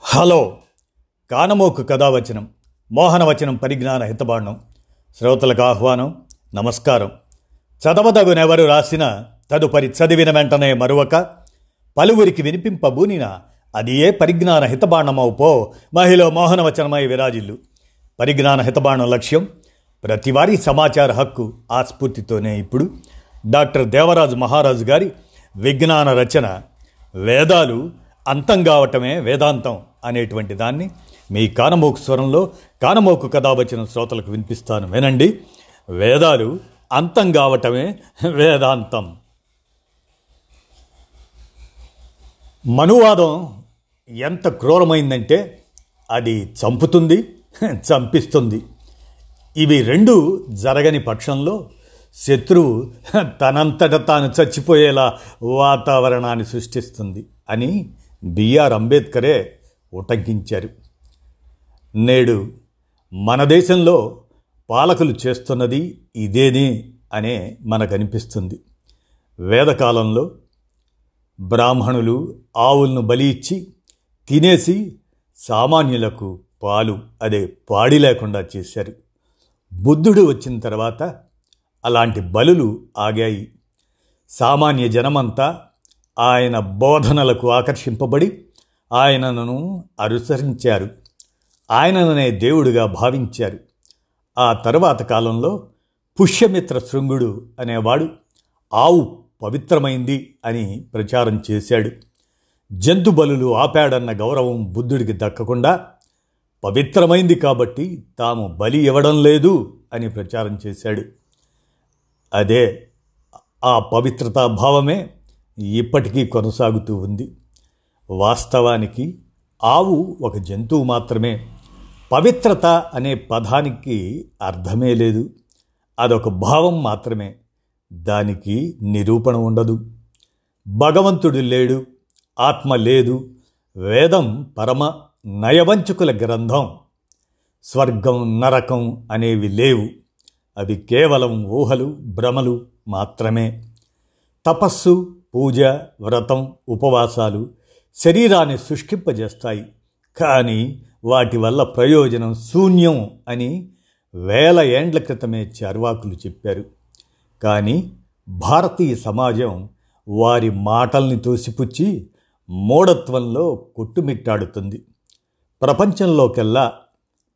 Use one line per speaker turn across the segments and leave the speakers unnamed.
Hello. కానమోకు కథావచనం మోహనవచనం పరిజ్ఞాన హితబాండం శ్రోతలకు ఆహ్వానం నమస్కారం. చదవదగునెవరు రాసిన తదుపరి చదివిన వెంటనే మరొక పలువురికి వినిపింపబూనిన అది ఏ పరిజ్ఞాన హితబాణమవు పో మహిళ మోహనవచనమై విరాజిల్లు. పరిజ్ఞాన హితబాణం లక్ష్యం ప్రతివారీ సమాచార హక్కు ఆ స్ఫూర్తితోనే ఇప్పుడు. డాక్టర్ దేవరాజు మహారాజు గారి విజ్ఞాన రచన వేదాలు అంతం కావటమే వేదాంతం అనేటువంటి దాన్ని మీ కానమోకు స్వరంలో కానమోకు కథ వచ్చిన శ్రోతలకు వినిపిస్తాను. వినండి. వేదాలు అంతం కావటమే వేదాంతం. మనువాదం ఎంత క్రూరమైందంటే అది చంపుతుంది చంపిస్తుంది. ఇవి రెండు జరగని పక్షంలో శత్రువు తనంతట తాను చచ్చిపోయేలా వాతావరణాన్ని సృష్టిస్తుంది అని బిఆర్ అంబేద్కరే ఉటంకించారు. నేడు మన దేశంలో పాలకులు చేస్తున్నది ఇదేనే అనే మనకనిపిస్తుంది. వేదకాలంలో బ్రాహ్మణులు ఆవులను బలి ఇచ్చి తినేసి సామాన్యులకు పాలు అదే పాడి లేకుండా చేశారు. బుద్ధుడు వచ్చిన తర్వాత అలాంటి బలులు ఆగాయి. సామాన్య జనమంతా ఆయన బోధనలకు ఆకర్షింపబడి ఆయనను అనుసరించారు. ఆయననే దేవుడిగా భావించారు. ఆ తరువాత కాలంలో పుష్యమిత్ర శృంగుడు అనేవాడు ఆవు పవిత్రమైంది అని ప్రచారం చేశాడు. జంతు బలులు ఆపాడన్న గౌరవం బుద్ధుడికి దక్కకుండా పవిత్రమైంది కాబట్టి తాము బలి ఇవ్వడం లేదు అని ప్రచారం చేశాడు. అదే ఆ పవిత్రతా భావమే ఇప్పటికీ కొనసాగుతూ ఉంది. వాస్తవానికి ఆవు ఒక జంతువు మాత్రమే. పవిత్రత అనే పదానికి అర్థమే లేదు. అదొక భావం మాత్రమే. దానికి నిరూపణ ఉండదు. భగవంతుడు లేడు. ఆత్మ లేదు. వేదం పరమ నయవంచుకుల గ్రంథం. స్వర్గం నరకం అనేవి లేవు. అవి కేవలం ఊహలు భ్రమలు మాత్రమే. తపస్సు పూజ వ్రతం ఉపవాసాలు శరీరాన్ని శుష్కింపజేస్తాయి. కానీ వాటి వల్ల ప్రయోజనం శూన్యం అని వేల ఏండ్ల క్రితమే చార్వాకులు చెప్పారు. కానీ భారతీయ సమాజం వారి మాటల్ని తోసిపుచ్చి మూఢత్వంలో కొట్టుమిట్టాడుతుంది. ప్రపంచంలోకెల్లా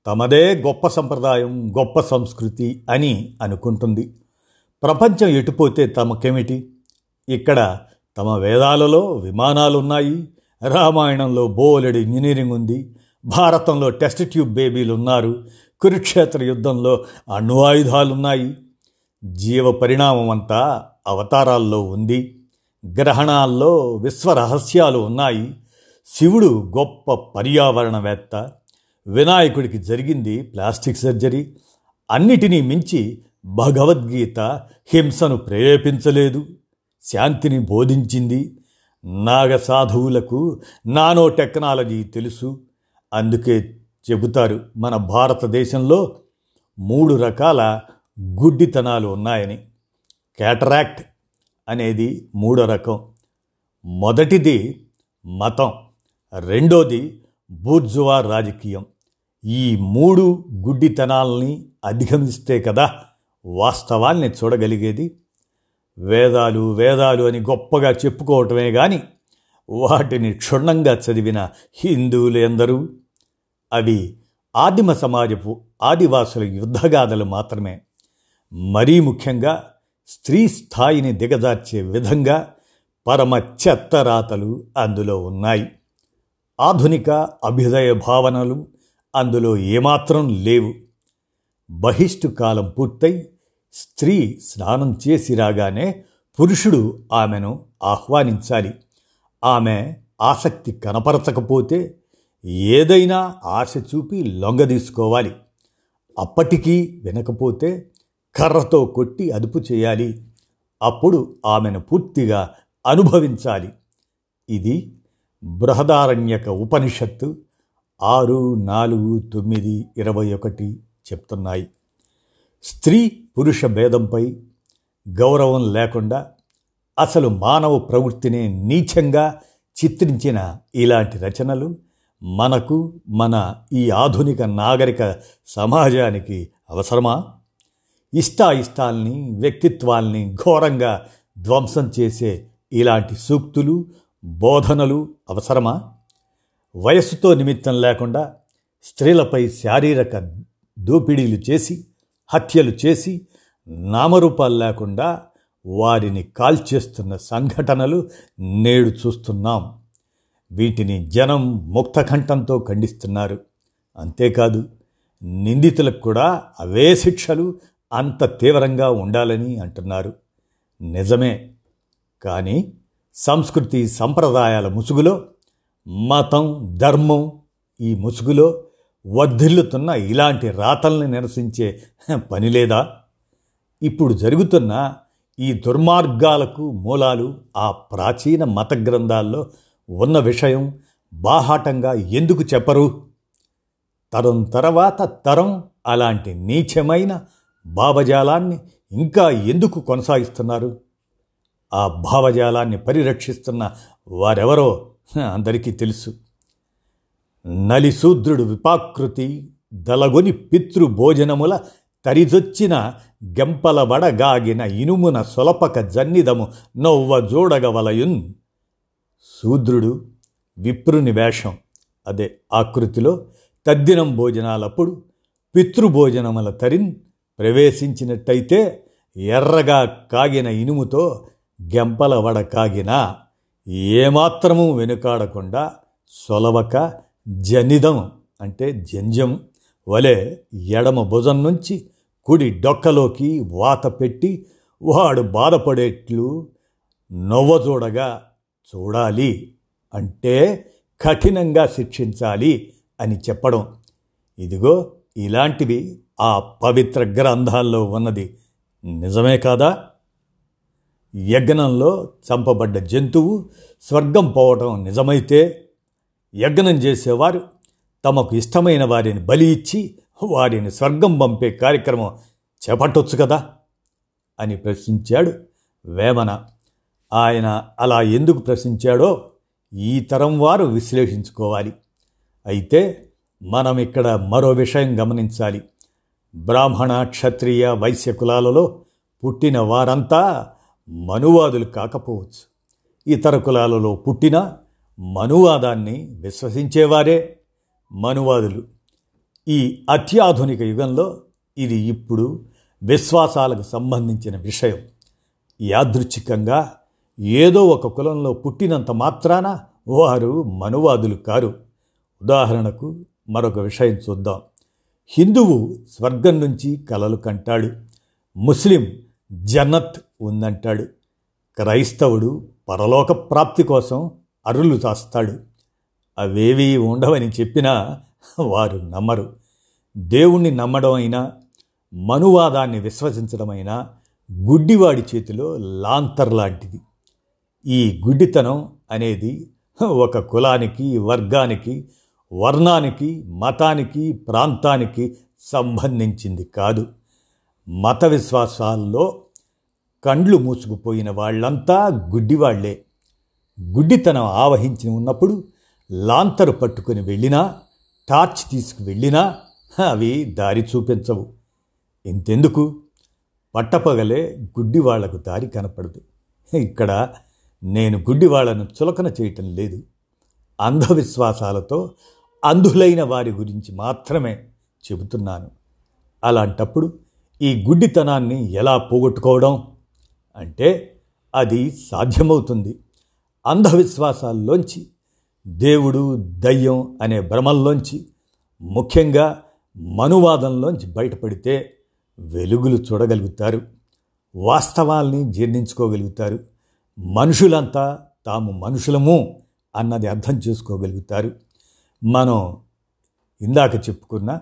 తమదే గొప్ప సంప్రదాయం గొప్ప సంస్కృతి అని అనుకుంటుంది. ప్రపంచం ఎటుపోతే తమకేమిటి? ఇక్కడ తమ వేదాలలో విమానాలున్నాయి. రామాయణంలో బోలెడు ఇంజనీరింగ్ ఉంది. భారతంలో టెస్ట్ ట్యూబ్ బేబీలు ఉన్నారు కురుక్షేత్ర యుద్ధంలో అణు ఆయుధాలున్నాయి. జీవ పరిణామం అంతా అవతారాల్లో ఉంది. గ్రహణాల్లో విశ్వరహస్యాలు ఉన్నాయి. శివుడు గొప్ప పర్యావరణవేత్త. వినాయకుడికి జరిగింది ప్లాస్టిక్ సర్జరీ. అన్నిటినీ మించి భగవద్గీత హింసను ప్రేరేపించలేదు. శాంతిని బోధించింది నాగ సాధువులకు నానో టెక్నాలజీ తెలుసు. అందుకే చెబుతారు మన భారతదేశంలో మూడు రకాల గుడ్డితనాలు ఉన్నాయని. క్యాటరాక్ట్ అనేది మూడో రకం. మొదటిది మతం రెండోది బూర్జువా రాజకీయం. ఈ మూడు గుడ్డితనాల్ని అధిగమిస్తే కదా వాస్తవాల్ని చూడగలిగేది. వేదాలు వేదాలు అని గొప్పగా చెప్పుకోవటమే గాని వాటిని క్షుణ్ణంగా చదివిన హిందువులు ఎందరూ? అవి ఆదిమ సమాజపు ఆదివాసుల యుద్ధగాథలు మాత్రమే. మరీ ముఖ్యంగా స్త్రీ స్థాయిని దిగజార్చే విధంగా పరమ చెత్తరాతలు అందులో ఉన్నాయి. ఆధునిక అభ్యుదయ భావనలు అందులో ఏమాత్రం లేవు. బహిష్టు కాలం పూర్తయి స్త్రీ స్నానం చేసి రాగానే పురుషుడు ఆమెను ఆహ్వానించాలి. ఆమె ఆసక్తి కనపరచకపోతే ఏదైనా ఆశ చూపి లొంగదీసుకోవాలి అప్పటికీ వినకపోతే కర్రతో కొట్టి అదుపు చేయాలి. అప్పుడు ఆమెను పూర్తిగా అనుభవించాలి. ఇది బృహదారణ్యక ఉపనిషత్తు ఆరు నాలుగు తొమ్మిది ఇరవై ఒకటి చెప్తున్నాయి. స్త్రీ పురుష భేదంపై గౌరవం లేకుండా అసలు మానవ ప్రవృత్తిని నీచంగా చిత్రించిన ఇలాంటి రచనలు మనకు మన ఈ ఆధునిక నాగరిక సమాజానికి అవసరమా? ఇష్టాయిష్టాల్ని వ్యక్తిత్వాల్ని ఘోరంగా ధ్వంసం చేసే ఇలాంటి సూక్తులు బోధనలు అవసరమా? వయస్సుతో నిమిత్తం లేకుండా స్త్రీలపై శారీరక దోపిడీలు చేసి హత్యలు చేసి నామరూపాలు లేకుండా వారిని కాల్చేస్తున్న సంఘటనలు నేడు చూస్తున్నాం. వీటిని జనం ముక్తకంఠంతో ఖండిస్తున్నారు. అంతేకాదు నిందితులకు కూడా అవే శిక్షలు అంత తీవ్రంగా ఉండాలని అంటున్నారు. నిజమే. కానీ సంస్కృతి సంప్రదాయాల ముసుగులో మతం ధర్మం ఈ ముసుగులో వర్ధిల్లుతున్న ఇలాంటి రాతల్ని నిరసించే పని లేదా? ఇప్పుడు జరుగుతున్న ఈ దుర్మార్గాలకు మూలాలు ఆ ప్రాచీన మత గ్రంథాల్లో ఉన్న విషయం బాహాటంగా ఎందుకు చెప్పరు? తరం తర్వాత తరం అలాంటి నీచమైన భావజాలాన్ని ఇంకా ఎందుకు కొనసాగిస్తున్నారు? ఆ భావజాలాన్ని పరిరక్షిస్తున్న వారెవరో అందరికీ తెలుసు. నలిశూద్రుడు విపాకృతి దలగొని పితృభోజనముల తరిజొచ్చిన గెంపల వడగాగిన ఇనుమున సొలపక జన్నిదము నొవ్వ జోడగవలయున్ శూద్రుడు విప్రుని వేషం అదే ఆకృతిలో తద్దినం భోజనాలప్పుడు పితృభోజనముల తరిన్ ప్రవేశించినట్టయితే ఎర్రగా కాగిన ఇనుముతో గెంపల వడ కాగిన ఏమాత్రము వెనుకాడకుండా సొలవక జనిదం అంటే జంజం వలె ఎడమ భుజం నుంచి కుడి డొక్కలోకి వాత పెట్టి వాడు బాధపడేట్లు నవ్వజూడగా చూడాలి అంటే కఠినంగా శిక్షించాలి అని చెప్పడం. ఇదిగో ఇలాంటివి ఆ పవిత్ర గ్రంథాల్లో ఉన్నది. నిజమే కాదా? యజ్ఞంలో చంపబడ్డ జంతువు స్వర్గం పోవటం నిజమైతే యజ్ఞం చేసేవారు తమకు ఇష్టమైన వారిని బలి ఇచ్చి వారిని స్వర్గం పంపే కార్యక్రమం చేపట్టొచ్చు కదా? అని ప్రశ్నించాడు వేమన. ఆయన అలా ఎందుకు ప్రశ్నించాడో ఈ తరం వారు విశ్లేషించుకోవాలి. అయితే మనం ఇక్కడ మరో విషయం గమనించాలి. బ్రాహ్మణ క్షత్రియ వైశ్య కులాలలో పుట్టిన వారంతా మనువాదులు కాకపోవచ్చు. ఇతర కులాలలో పుట్టిన మనువాదాన్ని విశ్వసించేవారే మనువాదులు. ఈ అత్యాధునిక యుగంలో ఇది ఇప్పుడు విశ్వాసాలకు సంబంధించిన విషయం. యాదృచ్ఛికంగా ఏదో ఒక కులంలో పుట్టినంత మాత్రాన వారు మనువాదులు కారు. ఉదాహరణకు మరొక విషయం చూద్దాం. హిందువు స్వర్గం నుంచి కలలు కంటాడు. ముస్లిం జన్నత్ ఉందంటాడు. క్రైస్తవుడు పరలోక ప్రాప్తి కోసం అరులు చాస్తాడు. అవేవీ ఉండవని చెప్పినా వారు నమ్మరు. దేవుణ్ణి నమ్మడం అయినా మనువాదాన్ని విశ్వసించడమైనా గుడ్డివాడి చేతిలో లాంతర్ లాంటిది. ఈ గుడ్డితనం అనేది ఒక కులానికి వర్గానికి వర్ణానికి మతానికి ప్రాంతానికి సంబంధించింది కాదు. మత విశ్వాసాల్లో కండ్లు మూసుకుపోయిన వాళ్ళంతా గుడ్డివాళ్ళే. గుడ్డితనం ఆవహించి ఉన్నప్పుడు లాంతరు పట్టుకుని వెళ్ళినా టార్చ్ తీసుకు వెళ్ళినా అవి దారి చూపించవు. ఇంతెందుకు? పట్టపగలే గుడ్డివాళ్ళకు దారి కనపడదు. ఇక్కడ నేను గుడ్డివాళ్ళను చులకన చేయటం లేదు. అంధవిశ్వాసాలతో అంధులైన వారి గురించి మాత్రమే చెబుతున్నాను. అలాంటప్పుడు ఈ గుడ్డితనాన్ని ఎలా పోగొట్టుకోవడం? అంటే అది సాధ్యమవుతుంది. అంధవిశ్వాసాల్లోంచి దేవుడు దయ్యం అనే భ్రమల్లోంచి ముఖ్యంగా మనువాదంలోంచి బయటపడితే వెలుగులు చూడగలుగుతారు వాస్తవాల్ని జీర్ణించుకోగలుగుతారు మనుషులంతా తాము మనుషులము అన్నది అర్థం చేసుకోగలుగుతారు. మనం ఇందాక చెప్పుకున్న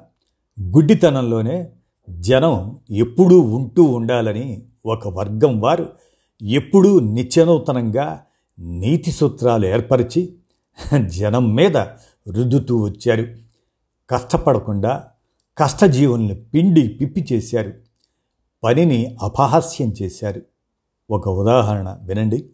గుడ్డితనంలోనే జనం ఎప్పుడూ ఉంటూ ఉండాలని ఒక వర్గం వారు ఎప్పుడూ నిత్యనూతనంగా నీతి సూత్రాలు ఏర్పరిచి జనం మీద రుద్దుతూ వచ్చారు. కష్టపడకుండా కష్టజీవుల్ని పిండి పిప్పి చేశారు. పనిని అపహాస్యం చేశారు. ఒక ఉదాహరణ వినండి.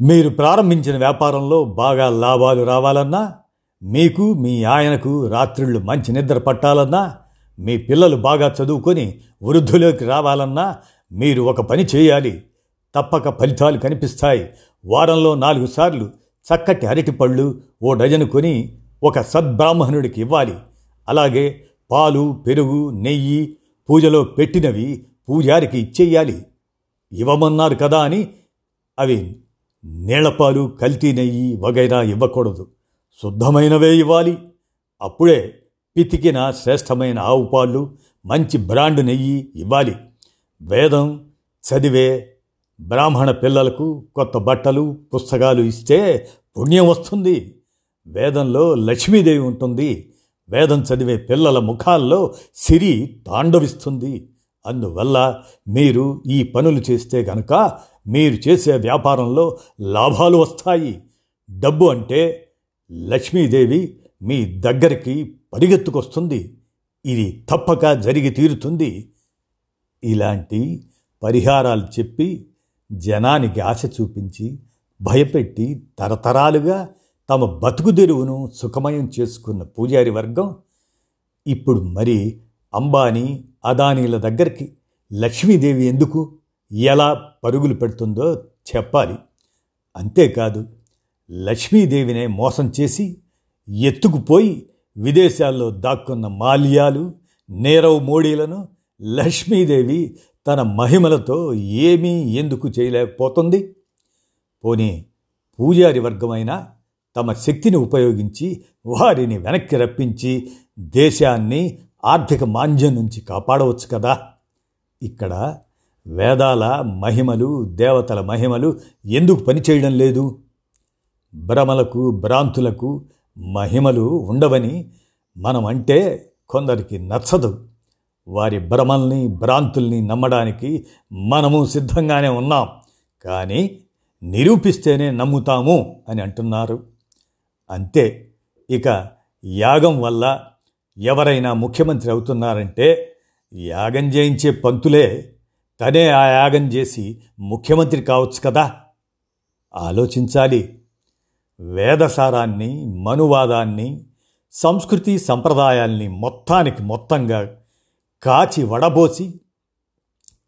మీరు ప్రారంభించిన వ్యాపారంలో బాగా లాభాలు రావాలన్నా మీకు మీ ఆయనకు రాత్రిళ్ళు మంచి నిద్ర పట్టాలన్నా మీ పిల్లలు బాగా చదువుకొని వృద్ధులోకి రావాలన్నా మీరు ఒక పని చేయాలి. తప్పక ఫలితాలు కనిపిస్తాయి. వారంలో నాలుగు సార్లు చక్కటి అరటిపళ్ళు ఓ డజను కొని ఒక సద్బ్రాహ్మణుడికి ఇవ్వాలి. అలాగే పాలు పెరుగు నెయ్యి పూజలో పెట్టినవి పూజారికి ఇచ్చేయాలి. ఇవ్వమన్నారు కదా అని అవి నీళ్ళపాలు కల్తీ నెయ్యి వగైరా ఇవ్వకూడదు. శుద్ధమైనవే ఇవ్వాలి. అప్పుడే పితికిన శ్రేష్టమైన ఆవు పాలు మంచి బ్రాండ్ నెయ్యి ఇవ్వాలి. వేదం చదివే బ్రాహ్మణ పిల్లలకు కొత్త బట్టలు పుస్తకాలు ఇస్తే పుణ్యం వస్తుంది. వేదంలో లక్ష్మీదేవి ఉంటుంది. వేదం చదివే పిల్లల ముఖాల్లో సిరి తాండవిస్తుంది. అందువల్ల మీరు ఈ పనులు చేస్తే గనక మీరు చేసే వ్యాపారంలో లాభాలు వస్తాయి. డబ్బు అంటే లక్ష్మీదేవి మీ దగ్గరికి పరిగెత్తుకొస్తుంది. ఇది తప్పక జరిగి తీరుతుంది. ఇలాంటి పరిహారాలు చెప్పి జనానికి ఆశ చూపించి భయపెట్టి తరతరాలుగా తమ బతుకుదెరువును సుఖమయం చేసుకున్న పూజారి వర్గం ఇప్పుడు మరి అంబానీ అదానీల దగ్గరికి లక్ష్మీదేవి ఎందుకు ఎలా పరుగులు పెడుతుందో చెప్పాలి. అంతేకాదు లక్ష్మీదేవినే మోసం చేసి ఎత్తుకుపోయి విదేశాల్లో దాక్కున్న మాల్యాలు నీరవ్ మోడీలను లక్ష్మీదేవి తన మహిమలతో ఏమీ ఎందుకు చేయలేకపోతుంది? పోనీ పూజారి వర్గమైన తమ శక్తిని ఉపయోగించి వారిని వెనక్కి రప్పించి దేశాన్ని ఆర్థిక మాంద్యం నుంచి కాపాడవచ్చు కదా? ఇక్కడ వేదాల మహిమలు దేవతల మహిమలు ఎందుకు పనిచేయడం లేదు? భ్రమలకు భ్రాంతులకు మహిమలు ఉండవని మనం అంటే కొందరికి నచ్చదు. వారి భ్రమల్ని భ్రాంతుల్ని నమ్మడానికి మనము సిద్ధంగానే ఉన్నాం. కానీ నిరూపిస్తేనే నమ్ముతాము అని అంటున్నారు. అంతే ఇక యాగం వల్ల ఎవరైనా ముఖ్యమంత్రి అవుతున్నారంటే యాగం చేయించే పంతులే తనే ఆ యాగం చేసి ముఖ్యమంత్రి కావచ్చు కదా? ఆలోచించాలి. వేదసారాన్ని మనువాదాన్ని సంస్కృతి సంప్రదాయాల్ని మొత్తానికి మొత్తంగా కాచి వడబోసి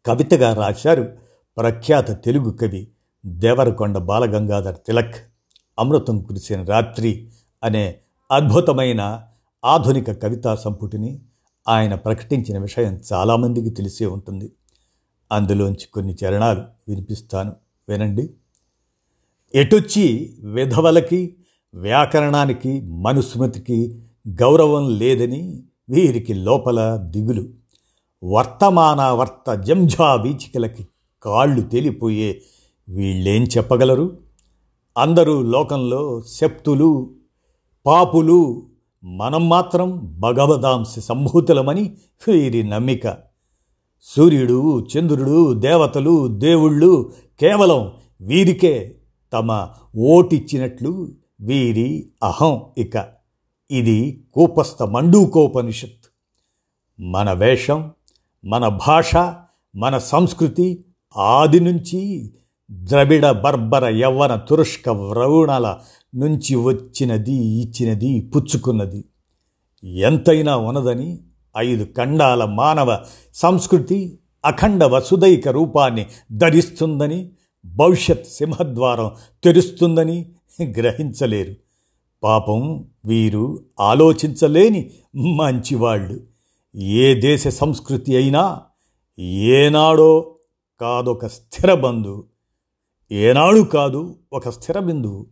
కవితగా రాశారు ప్రఖ్యాత తెలుగు కవి దేవరకొండ బాలగంగాధర్ తిలక్. అమృతం కురిసిన రాత్రి అనే అద్భుతమైన ఆధునిక కవితా సంపుటిని ఆయన ప్రకటించిన విషయం చాలామందికి తెలిసే ఉంటుంది. అందులోంచి కొన్ని చరణాలు వినిపిస్తాను. వినండి. ఎటొచ్చి విధవలకి వ్యాకరణానికి మనుస్మృతికి గౌరవం లేదని వీరికి లోపల దిగులు. వర్తమానావర్త జంఝా వీచికలకి కాళ్ళు తేలిపోయే వీళ్ళేం చెప్పగలరు? అందరూ లోకంలో శక్తులు పాపులు మనం మాత్రం భగవదాంశ సంభూతులమని వీరి నమ్మిక. సూర్యుడు చంద్రుడు దేవతలు దేవుళ్ళు కేవలం వీరికే తమ ఓటిచ్చినట్లు వీరి అహం ఇక. ఇది కూపస్థ మండూకోపనిషత్ మన వేషం మన భాష మన సంస్కృతి ఆది నుంచి ద్రవిడ బర్బర యవ్వన తురుష్క వ్రవుణల నుంచి వచ్చినది ఇచ్చినది పుచ్చుకున్నది. ఎంతైనా ఉన్నదని ఐదు ఖండాల మానవ సంస్కృతి అఖండ వసుదైక రూపాన్ని ధరిస్తుందని భవిష్యత్ సింహద్వారం తెరుస్తుందని గ్రహించలేరు. పాపం వీరు ఆలోచించలేని మంచివాళ్ళు. ఏ దేశ సంస్కృతి అయినా ఏనాడో కాదొక స్థిర బంధు. ఏనాడు కాదు ఒక స్థిర బిందువు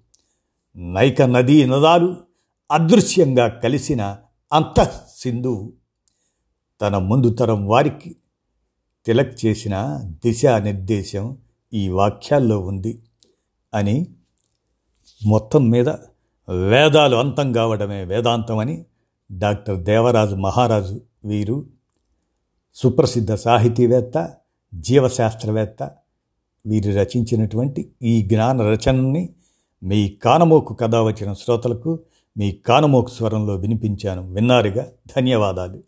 నైక నదీ నదాలు అదృశ్యంగా కలిసిన అంతఃసింధువు తన ముందు తరం వారికి తిలక్ చేసిన దిశానిర్దేశం ఈ వాక్యాల్లో ఉంది అని మొత్తం మీద వేదాలు అంతం కావడమే వేదాంతమని డాక్టర్ దేవరాజు మహారాజు వీరు సుప్రసిద్ధ సాహితీవేత్త జీవశాస్త్రవేత్త. వీరు రచించినటువంటి ఈ జ్ఞాన రచనని మీ కానమోకు కథ వచ్చిన శ్రోతలకు మీ కానమోకు స్వరంలో వినిపించాను. విన్నారుగా? ధన్యవాదాలు.